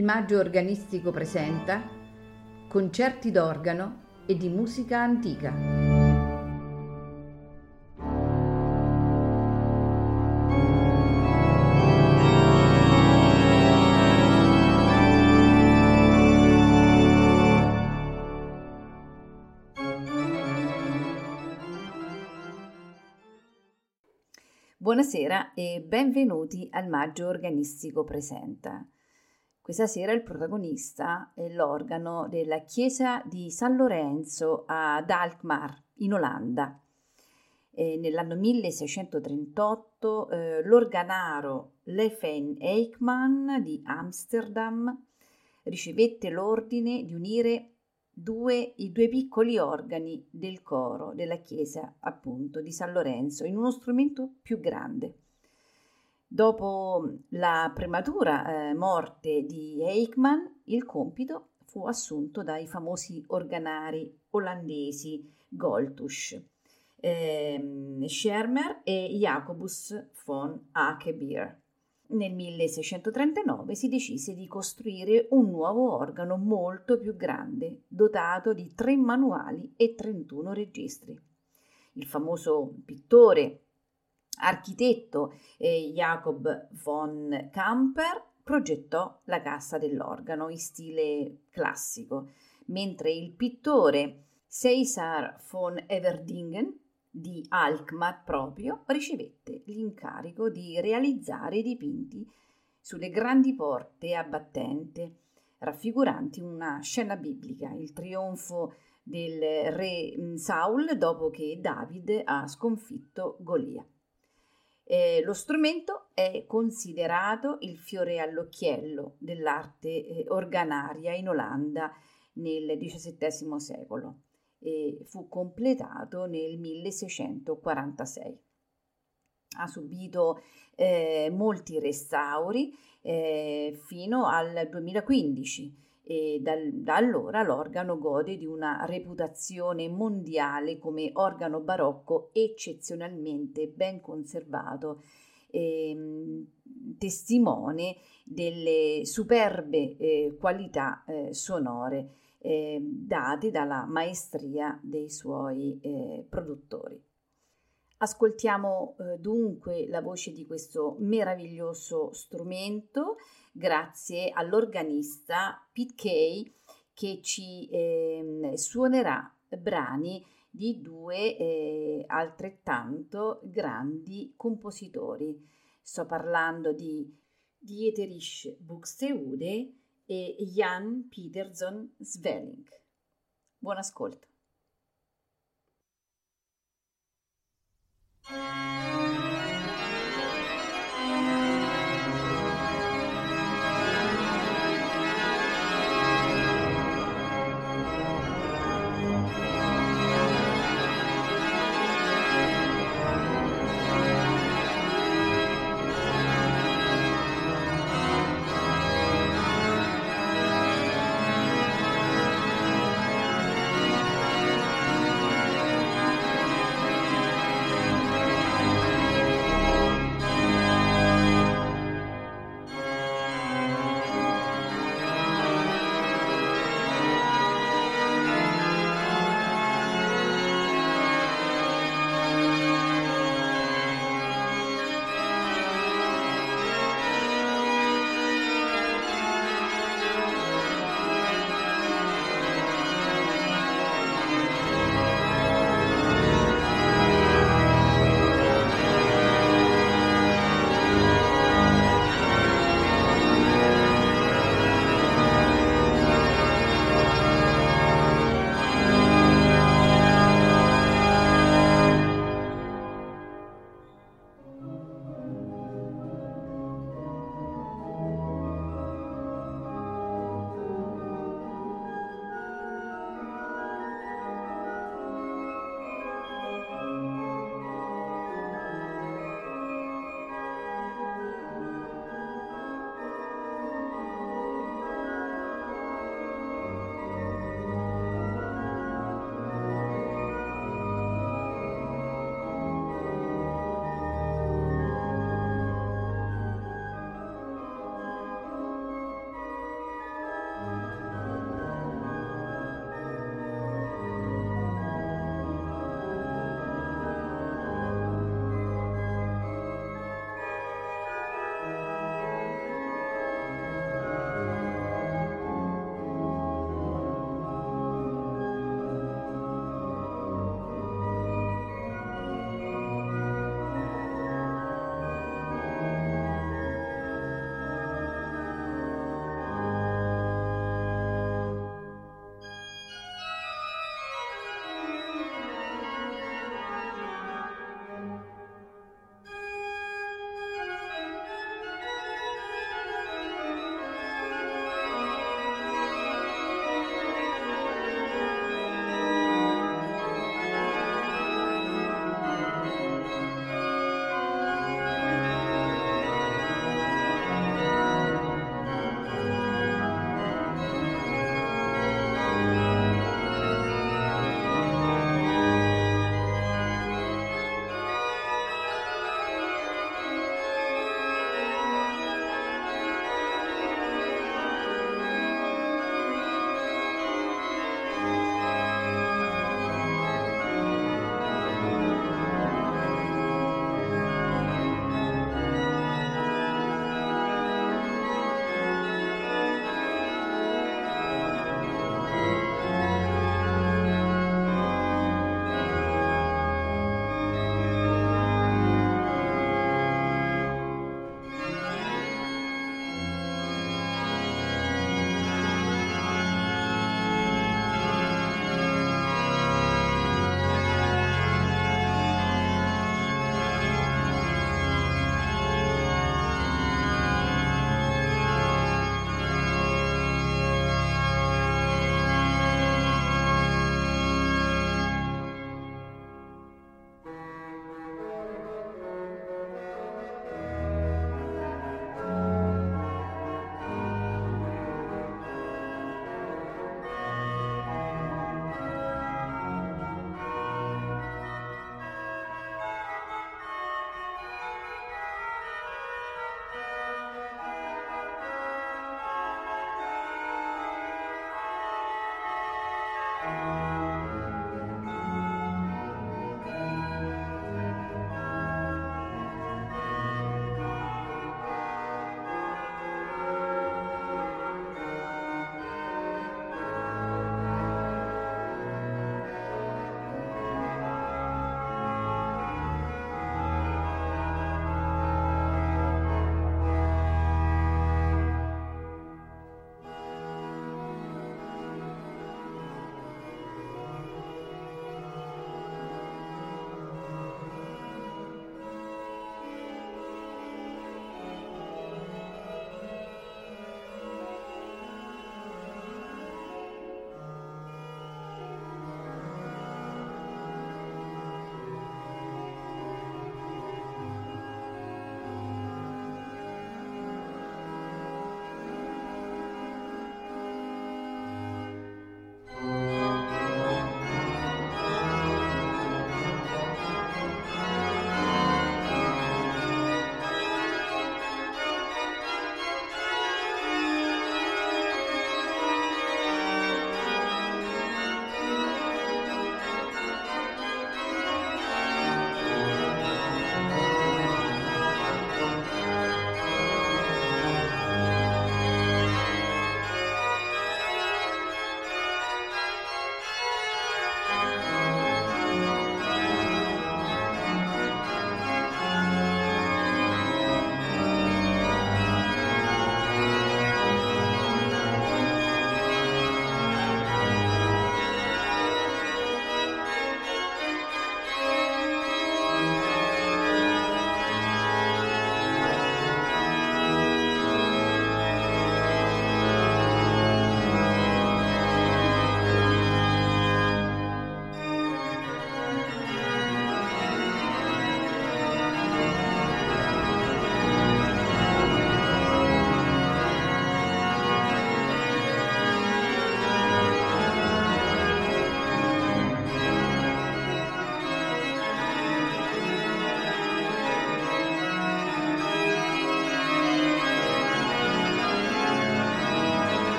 Il Maggio Organistico presenta concerti d'organo e di musica antica. Buonasera e benvenuti al Maggio Organistico Presenta. Questa sera il protagonista è l'organo della chiesa di San Lorenzo ad Alkmaar, in Olanda. E nell'anno 1638 eh, l'organaro Lefen Eichmann di Amsterdam ricevette l'ordine di unire due, i due piccoli organi del coro della chiesa appunto di San Lorenzo in uno strumento più grande. Dopo la prematura eh, morte di Eichmann, il compito fu assunto dai famosi organari olandesi Goltusch, eh, Schermer e Jacobus von Akebier. Nel 1639 si decise di costruire un nuovo organo molto più grande, dotato di tre manuali e 31 registri. Il famoso pittore architetto eh, Jacob von Kamper progettò la cassa dell'organo in stile classico, mentre il pittore Cesar von Everdingen di Alkmaar proprio ricevette l'incarico di realizzare i dipinti sulle grandi porte a battente raffiguranti una scena biblica, il trionfo del re Saul dopo che David ha sconfitto Golia. Eh, lo strumento è considerato il fiore all'occhiello dell'arte eh, organaria in Olanda nel XVII secolo e fu completato nel 1646. Ha subito eh, molti restauri eh, fino al 2015 e dal, da allora l'organo gode di una reputazione mondiale come organo barocco eccezionalmente ben conservato, eh, testimone delle superbe eh, qualità eh, sonore eh, date dalla maestria dei suoi eh, produttori. Ascoltiamo eh, dunque la voce di questo meraviglioso strumento grazie all'organista Pete Kay che ci eh, suonerà brani di due eh, altrettanto grandi compositori. Sto parlando di Dieterich Buxtehude e Jan Peterson Svelling. Buon ascolto. Música